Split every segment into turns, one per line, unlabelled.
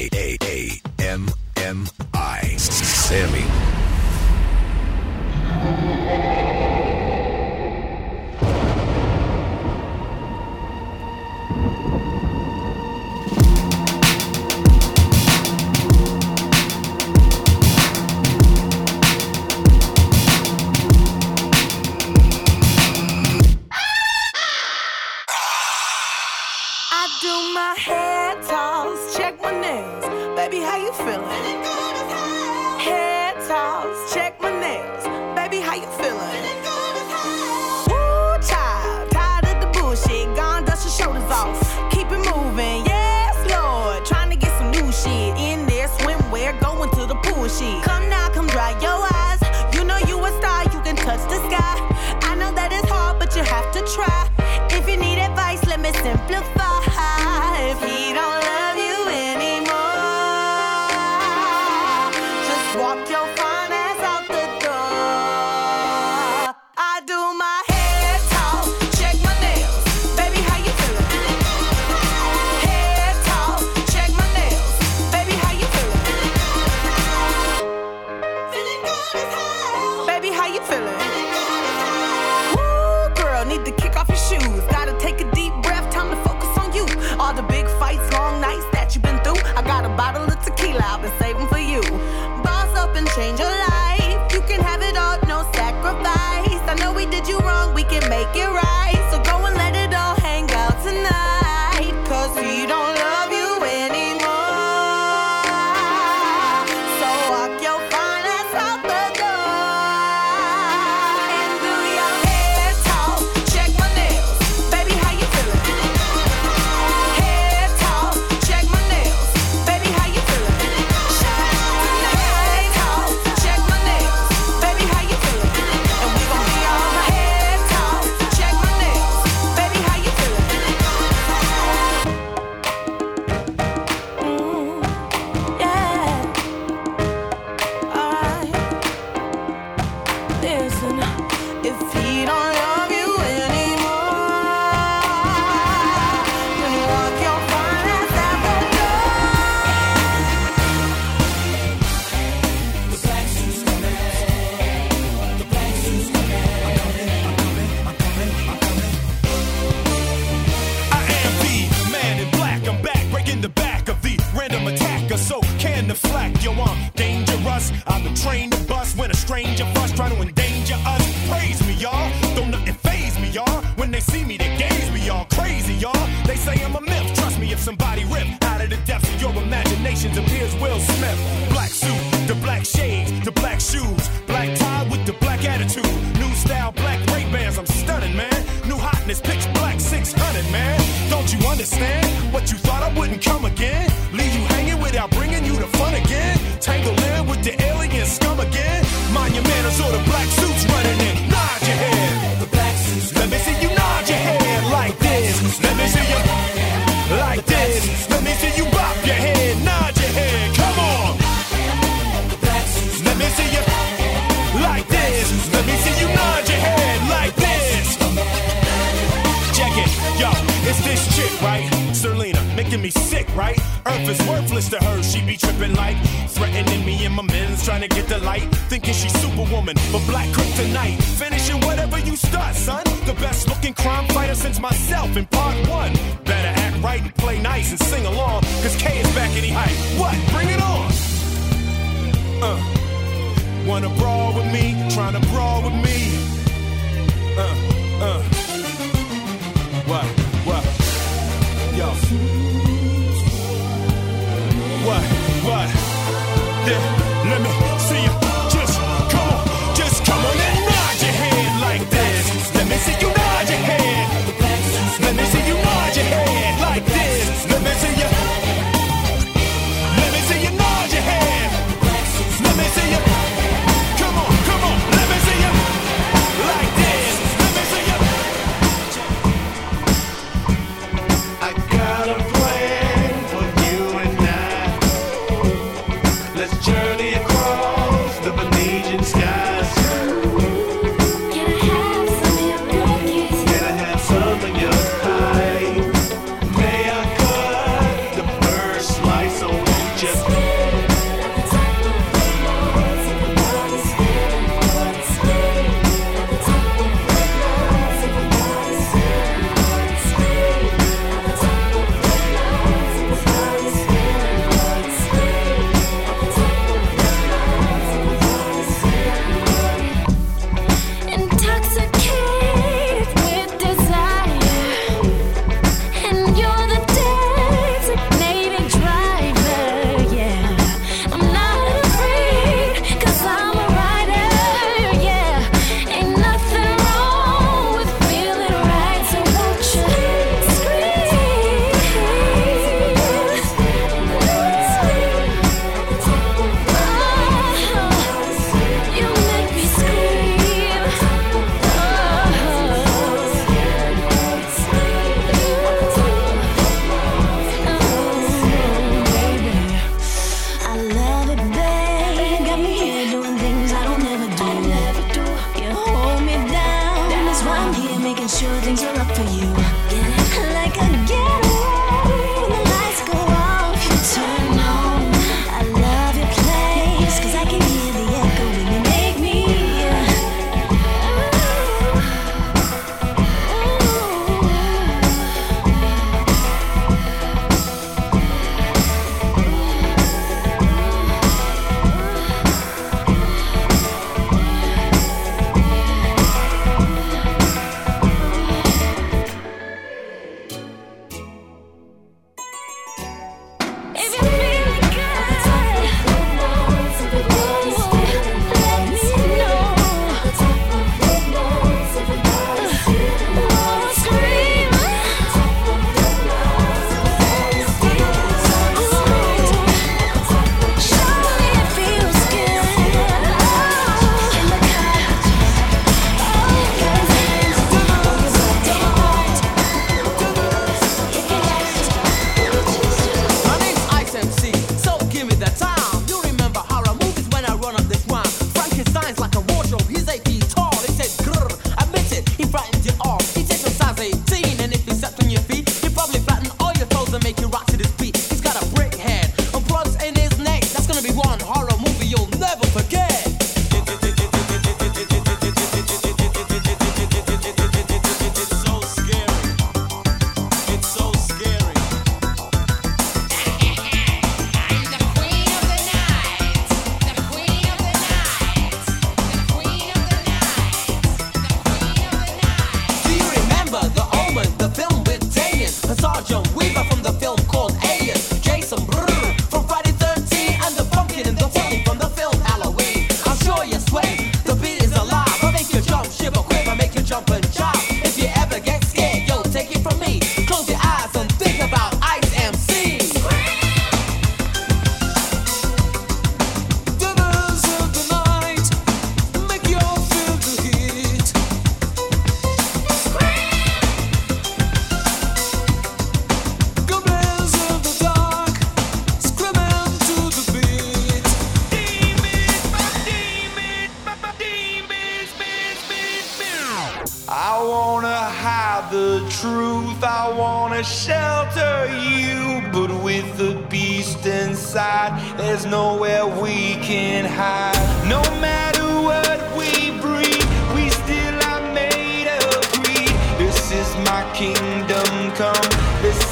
888.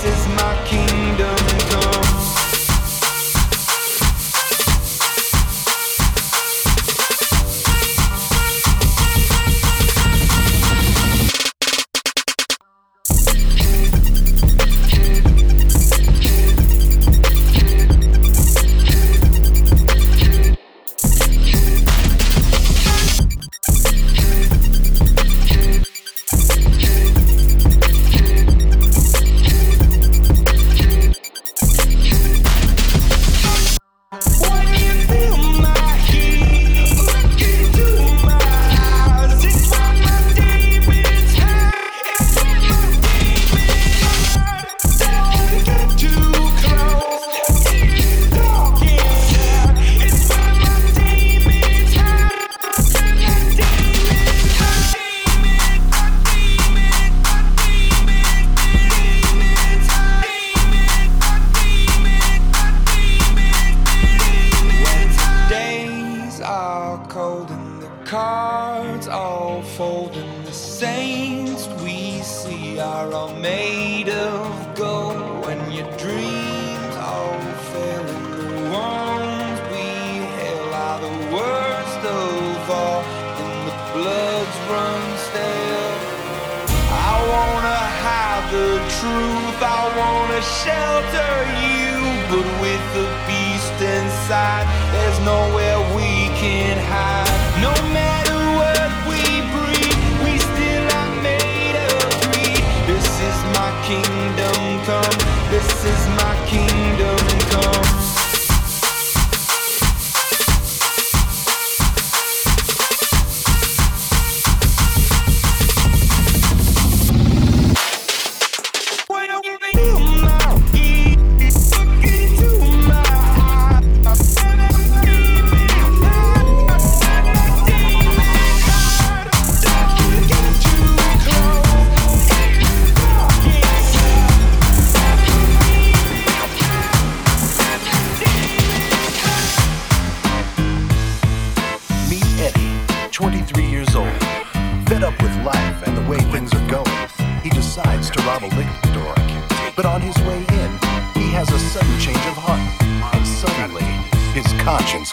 Is my
kingdom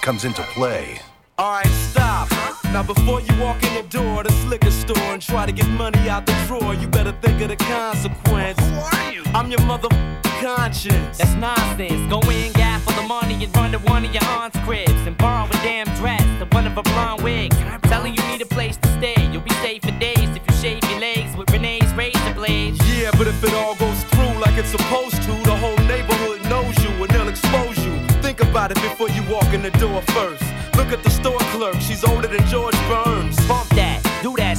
comes into play.
Alright, stop. Now before you walk in the door of this liquor store and try to get money out the drawer, you better think of the consequence. Who are you? I'm your mother conscience.
That's nonsense. Go in, gap for the money, and run to one of your aunt's cribs and borrow a damn dress to one of her blonde wigs. Tell her you need a place to stay. You'll be safe for days if you shave your legs with Renee's razor blades.
Yeah, but if it all goes through like it's supposed to, the whole neighborhood Think about it before you walk in the door first. Look at the store clerk, she's older than George Burns.
Bump that, do that,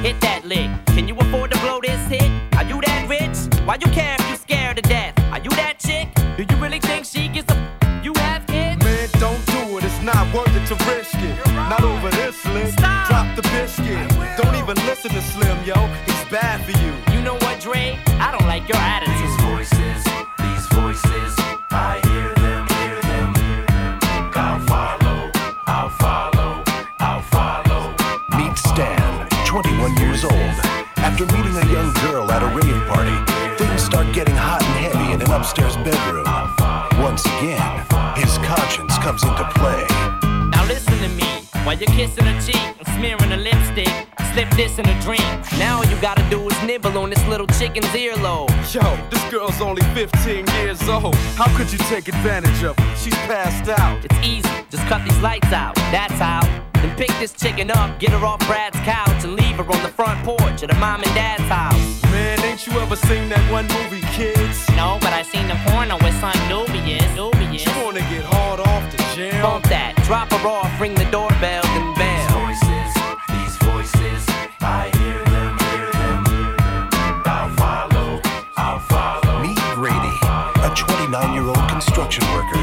hit that lick. Can you afford to blow this hit? Are you that rich? Why you care if you scared to death? Are you that chick? Do you really think she gives a? You have kids?
Man, don't do it, it's not worth it to risk it. Not over this lick.
Stop.
Drop the biscuit.
After meeting a young girl at a rave party, things start getting hot and heavy in an upstairs bedroom. Once again, his conscience comes into play.
Now listen to me. While you're kissing her cheek and smearing her lipstick, slip this in a drink. Now all you gotta do is nibble on this little chicken's earlobe.
Yo, this girl's only 15 years old. How could you take advantage of her? She's passed out.
It's easy, just cut these lights out. That's how. Then pick this chicken up, get her off Brad's couch, and leave her on the front porch at her mom and dad's house.
Man, ain't you ever seen that one movie, kids?
No, but I seen the porno with son Nubius. Nubius.
You wanna get hard off the jam?
Bump that, drop her off, ring the doorbell, then bell.
Voices, these voices, I hear them, hear them. I'll follow, I'll follow.
Meet Grady, a 29 year old construction worker.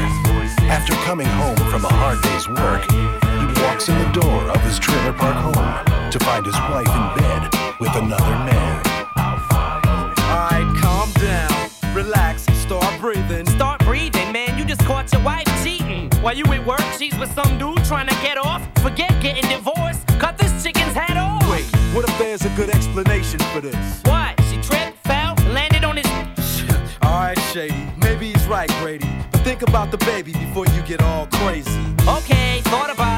After coming home from a hard day's work, he walks in the door of his trailer park home to find his wife in bed with another man.
Alright, calm down.
relax, and start breathing.
Start breathing, man. You just caught your wife cheating. While you at work, she's with some dude trying to get off. Forget getting divorced. Cut this chicken's head off.
Wait, what if there's a good explanation for this?
What? She tripped, fell, landed on his. Shit.
Alright, Shady, maybe he's right, Grady. But think about the baby before you get all crazy.
Okay, thought about it. Still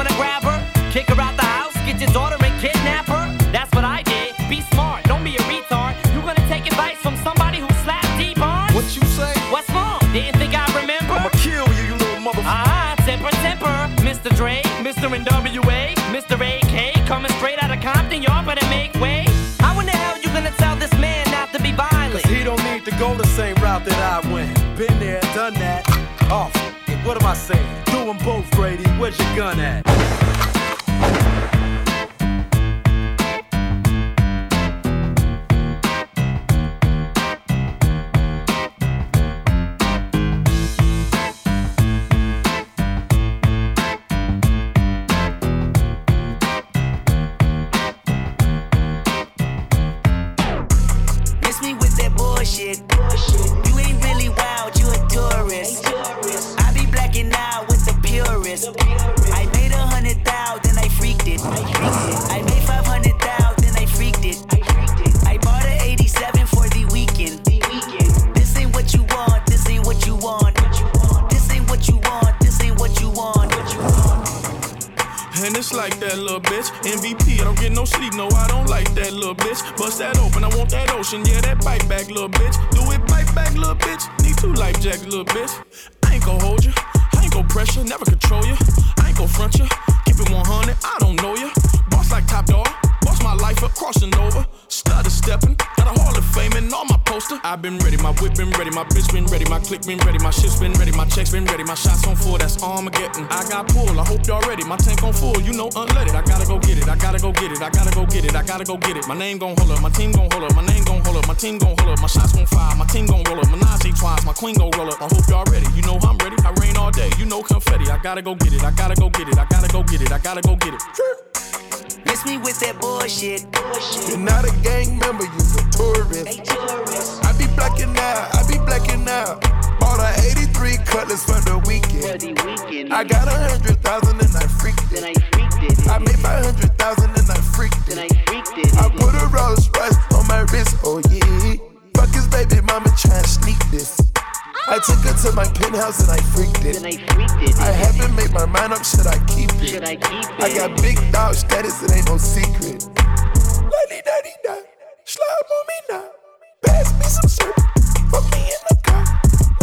wanna grab her? Kick her out the house, get your daughter and kidnap her? That's what I did. Be smart, don't be a retard. You gonna take advice from somebody who slapped Dee Barnes?
What you say?
What's wrong? Didn't think I'd remember?
I'ma kill you, you little motherfucker.
Ah, temper, temper. Mr. Dre, Mr. NWA, Mr. AK, coming straight out of Compton, y'all better make way. How in the hell you gonna tell this man not to be violent?
Cause he don't need to go the same route that I went. Been there, done that. Off. what am I saying? Do them both, Grady. Where's your gun at?
Poster. I've been ready, my whip been ready, my bitch been ready, my click been ready, my shit's been ready, my checks been ready, my shots on full, that's Armageddon. I got pull, I hope y'all ready, my tank on full, you know unleaded. I gotta go get it, I gotta go get it, I gotta go get it, I gotta go get it. My name gon' hold up, my team gon' hold up, my name gon' hold up, my team gon' hold up, my shots gon' fire, my team gon' roll up, Menage twice, my queen gon' roll up. I hope y'all ready, you know I'm ready. I rain all day, you know confetti. I gotta go get it, I gotta go get it, I gotta go get it, I gotta go get it.
Miss me with that bullshit.
You're not a gang member, you a tourist. I be blacking out, I be blacking out. Bought a 83 cutlass for the weekend. I got a hundred thousand and I freaked it. I made five hundred thousand and I freaked it. I put a Rolls Royce on my wrist, oh yeah. Fuck his baby mama trying to sneak this. I took her to my penthouse and I freaked it. I haven't made my mind up, should I keep it? I got big dog status, it ain't no secret. Lady daddy da, slide on me now. Pass me some syrup, put me in the car.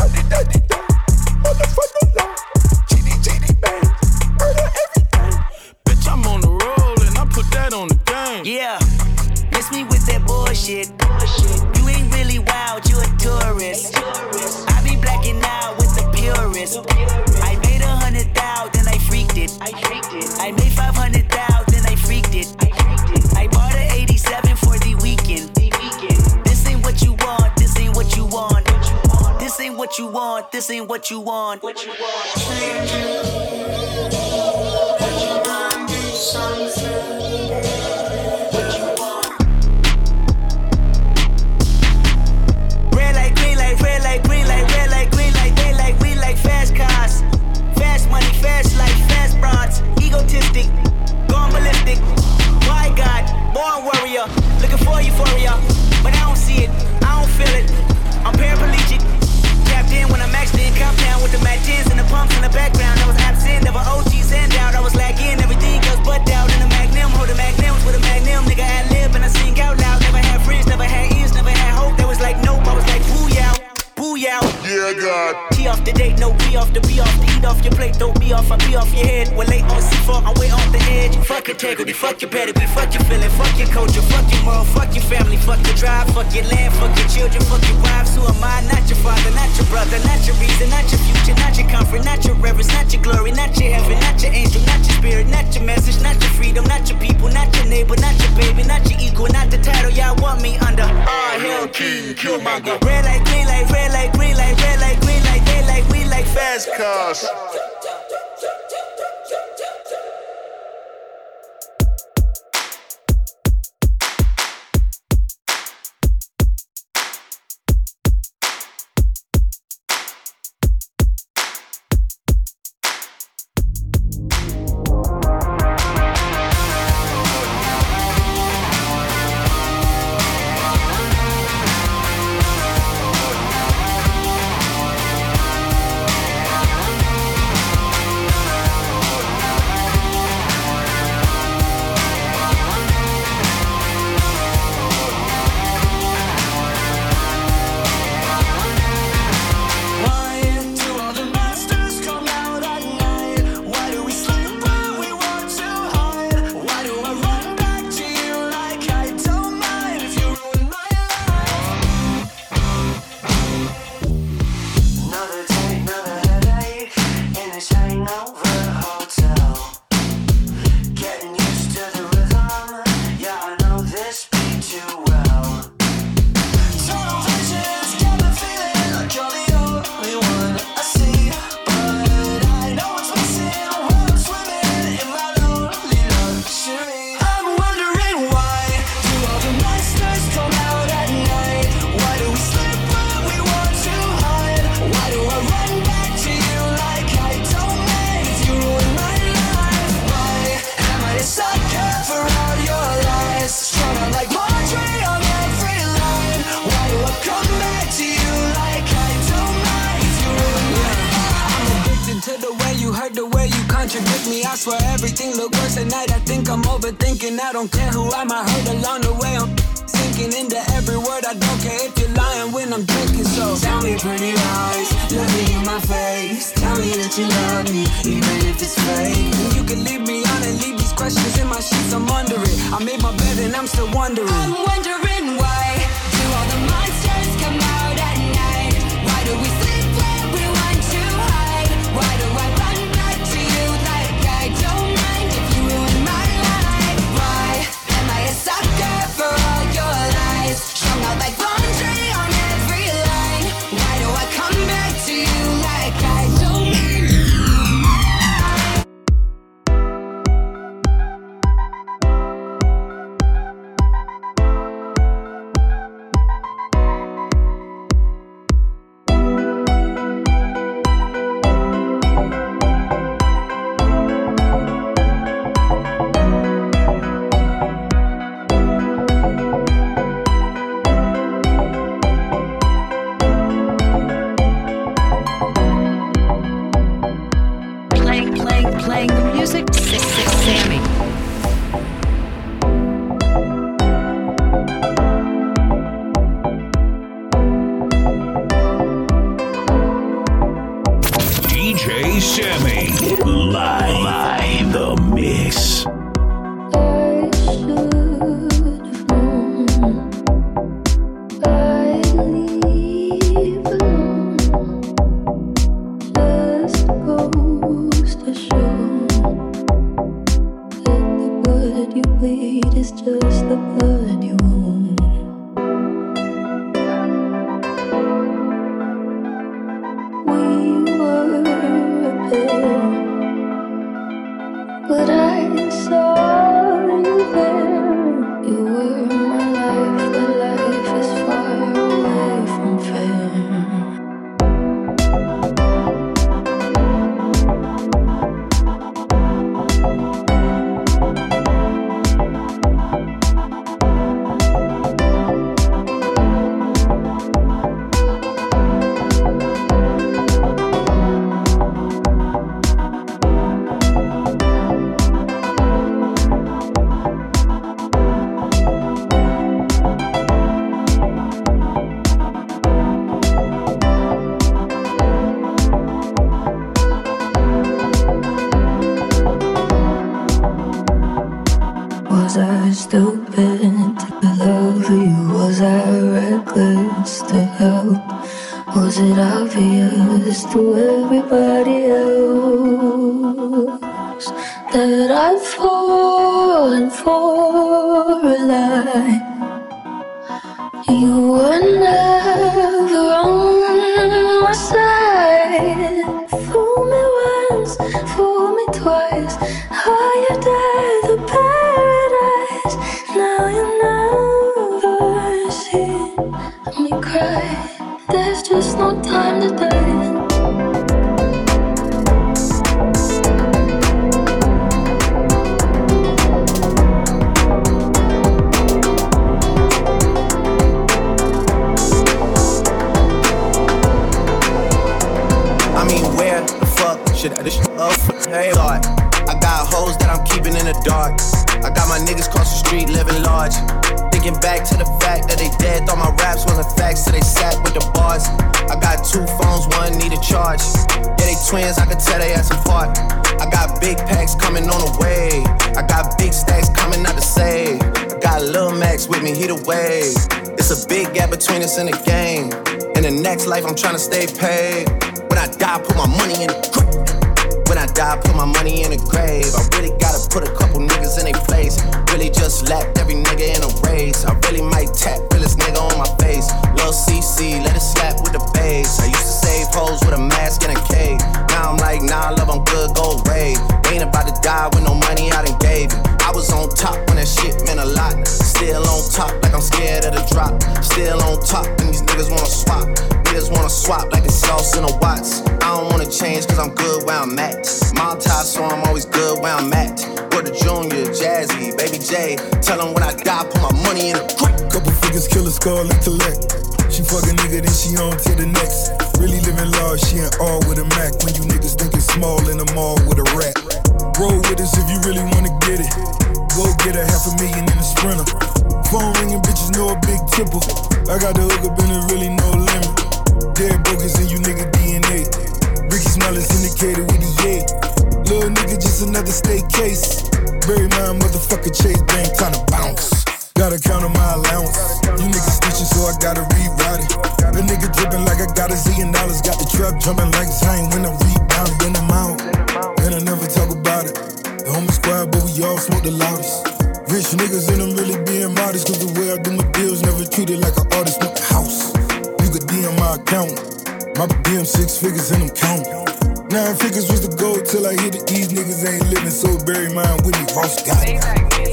Lady daddy da, motherfucker law. GD GD bang, murder everything.
Bitch, I'm on the roll and I put that on the game.
Yeah, miss me with that bullshit. Bullshit. You ain't really wild, you a tourist. I be purist. I made a hundred thousand, I freaked it. I freaked it. I made five hundred thousand, I freaked it. I freaked it. I bought a 87 for the weekend. This ain't what you want, this ain't what you want. This ain't what you want, this ain't what you want. What This ain't what you Red Fast money, fast bronze. Egotistic, gone ballistic. My God, born warrior, looking for euphoria. But I don't see it, I don't feel it. I'm paraplegic. Tapped in when I'm maxed in, down with the Mac 10s and the pumps in the background. I was absent, never OGs and out. I was lagging, everything goes but out in the magnum. Hold the magnums with a magnum, nigga ad lib and I sing out loud. Never had friends, never had ears, never had hope. That was like nope, I was like booyah, booyah.
Yeah, God.
T off the date, no be off the be off the eat off your plate, don't be off, I be off your head. We're late on C4, I'm way off the edge. Fuck integrity, fuck your pedigree, fuck your feeling, fuck your culture, fuck your moral, fuck your family, fuck your drive, fuck your land, fuck your children, fuck your wives. Who am I? Not your father, not your brother, not your reason, not your future, not your comfort, not your reverence, not your glory, not your heaven, not your angel, not your spirit, not your message, not your freedom, not your people, not your neighbor, not your baby, not your equal, not the title y'all want me under. All hell, king, killmonger. Red light, green light, red light, green light, red light, green light, they like, we like fast
Cars.
Contradict me. I swear everything look worse at night. I think I'm overthinking. I don't care who I might hurt along the way. I'm sinking into every word. I don't care if you're lying when I'm drinking. So tell me pretty lies, look me in my face. Tell me that you love me, even if it's fake. You can leave me on and leave these questions in my sheets. I'm under it. I made my bed and I'm still wondering.
I'm wondering why
Stay paid. When I die, put my money in the grave. When I die, put my money in the grave. I really gotta put a couple niggas in their place. Really just lapped every nigga in a race. I really might tap realest nigga on my face. Lil CC, let it slap with the bass. I used to save hoes with a mask and a cave. Now I'm like, nah, love, I'm good, go rave. Ain't about to die with no money I done gave you. I was on top when that shit meant a lot. Still on top, like I'm scared of the drop. Still on top, swap like a sauce in a watts. I don't wanna change cause I'm good where I'm at. Montage so I'm always good where I'm at. Porter Junior, Jazzy, Baby J. Tell him when I die, put my money in a crack.
Couple figures, kill a score, lick. She fuck a nigga, then she on to the next. Really living large, she in all with a Mac. When you niggas think it's small in the mall with a rat. Roll with us if you really wanna get it. Go get a half a million in a sprinter. Phone ringing, bitches know a big tipple. I got the hook up and there's really no limit dollars syndicated with the yay. Little nigga, just another state case. Bury my motherfucker Chase Bank, tryna bounce. Gotta count on my allowance. You niggas snitching, so I gotta rewrite it. The nigga dripping like I got a zillion dollars. Got the trap jumping like Zion when I rebound. Then I'm out. And I never talk about it. The homie squad, but we all smoke the loudest. Rich niggas and I'm really being modest. Cause the way I do my deals, never treated like an artist. The house. You could my account. My DM six figures and I'm counting. Nine figures was the goal till I hit it. These niggas ain't living, so bury mine with me. Ross got it.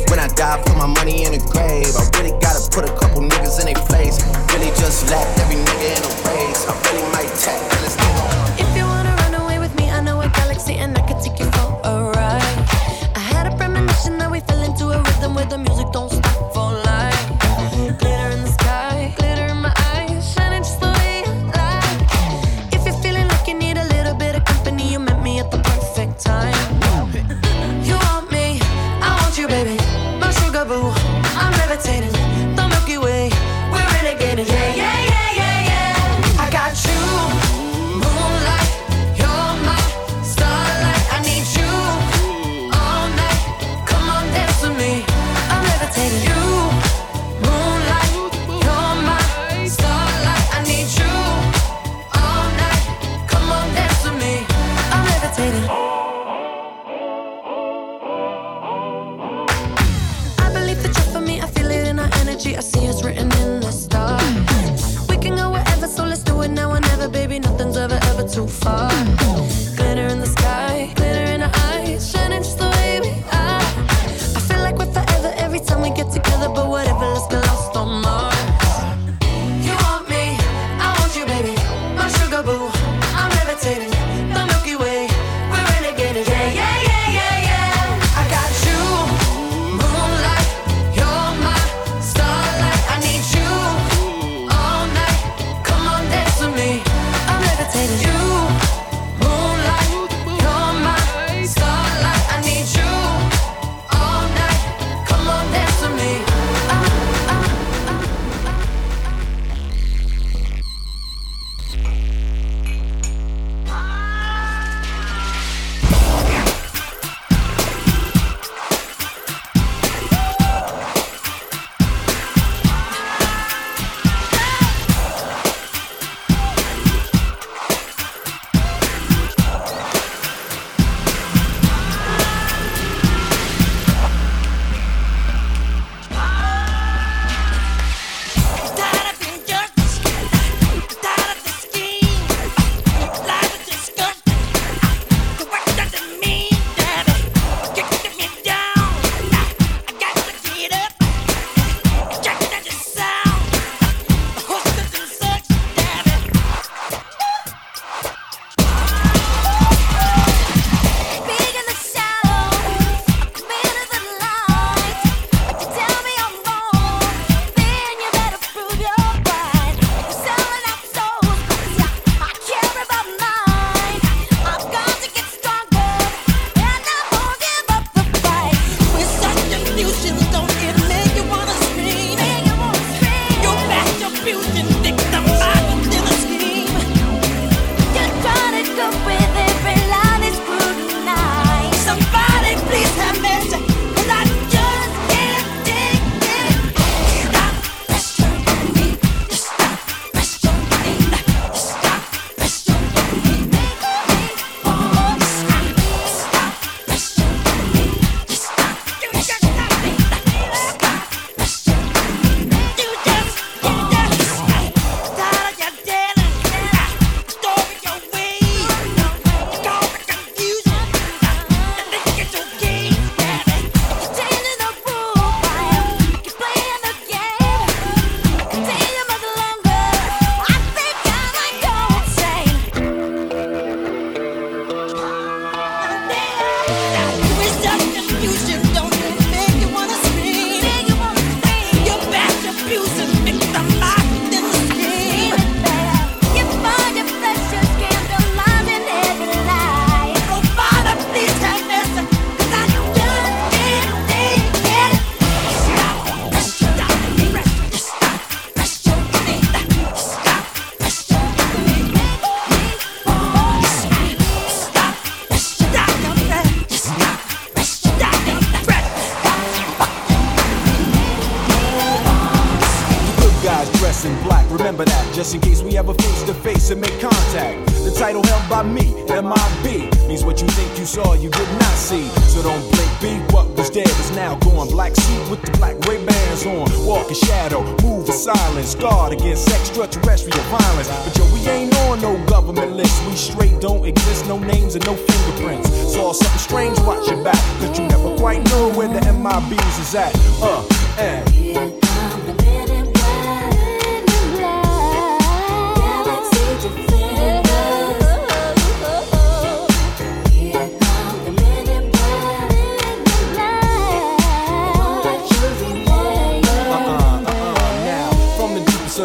When I die, put my money in the grave. I really gotta put a couple niggas in their place. Really just lapped every nigga in a race. I really might tap. Let's go.
If you wanna run away with me, I know a galaxy and I can take you for a ride. I had a premonition that we fell into a rhythm where the music don't stop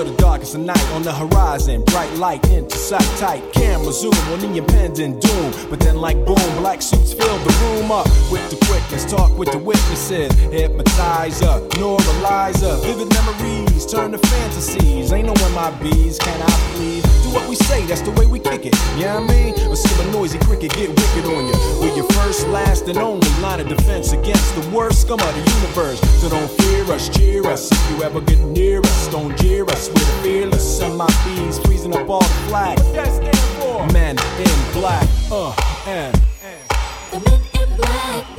to the darkest of night on the horizon. Bright light into sight tight. Camera zoom on the impending doom. But then, like boom, black suits fill the room up with the quickness. Talk with the witnesses. Hypnotizer, up. Vivid memories turn to fantasies. Ain't no MIBs, can I please? Do what we say, that's the way we kick it. You know I mean? Or see a noisy cricket get wicked on you. We're your first, last, and only line of defense against the worst scum of the universe. So don't fear us, cheer us. If you ever get near us, don't jeer us with fearless of my bees, freezing up all the flag. Men in black, uh, and.
The men in black.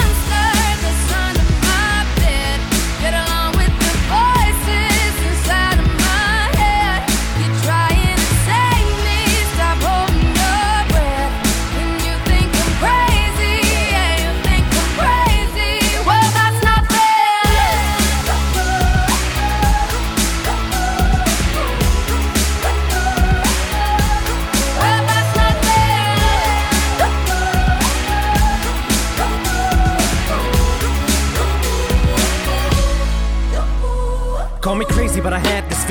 But I had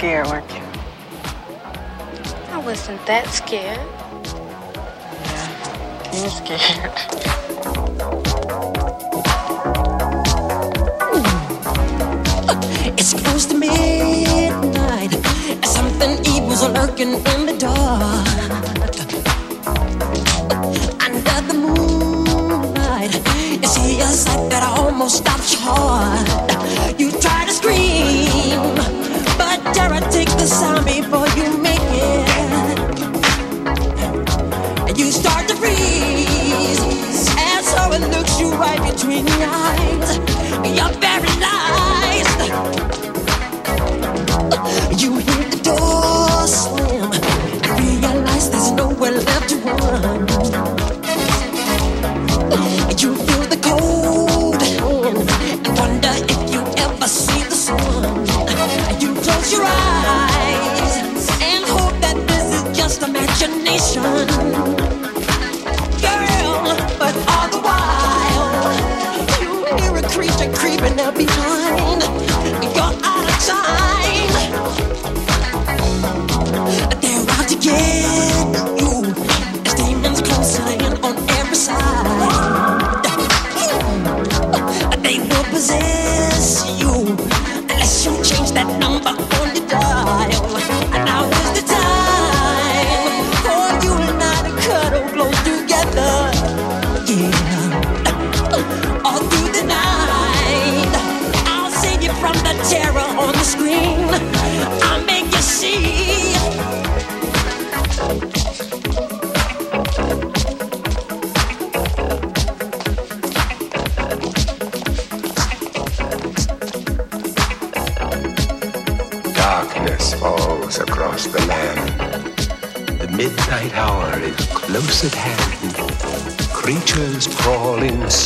scared, weren't you?
I wasn't that scared.
You were scared.
It's close to midnight. Something evil's lurking in the dark. Under the moonlight, you see a sight that almost stops your heart. You try there's nowhere left to run. Imagination.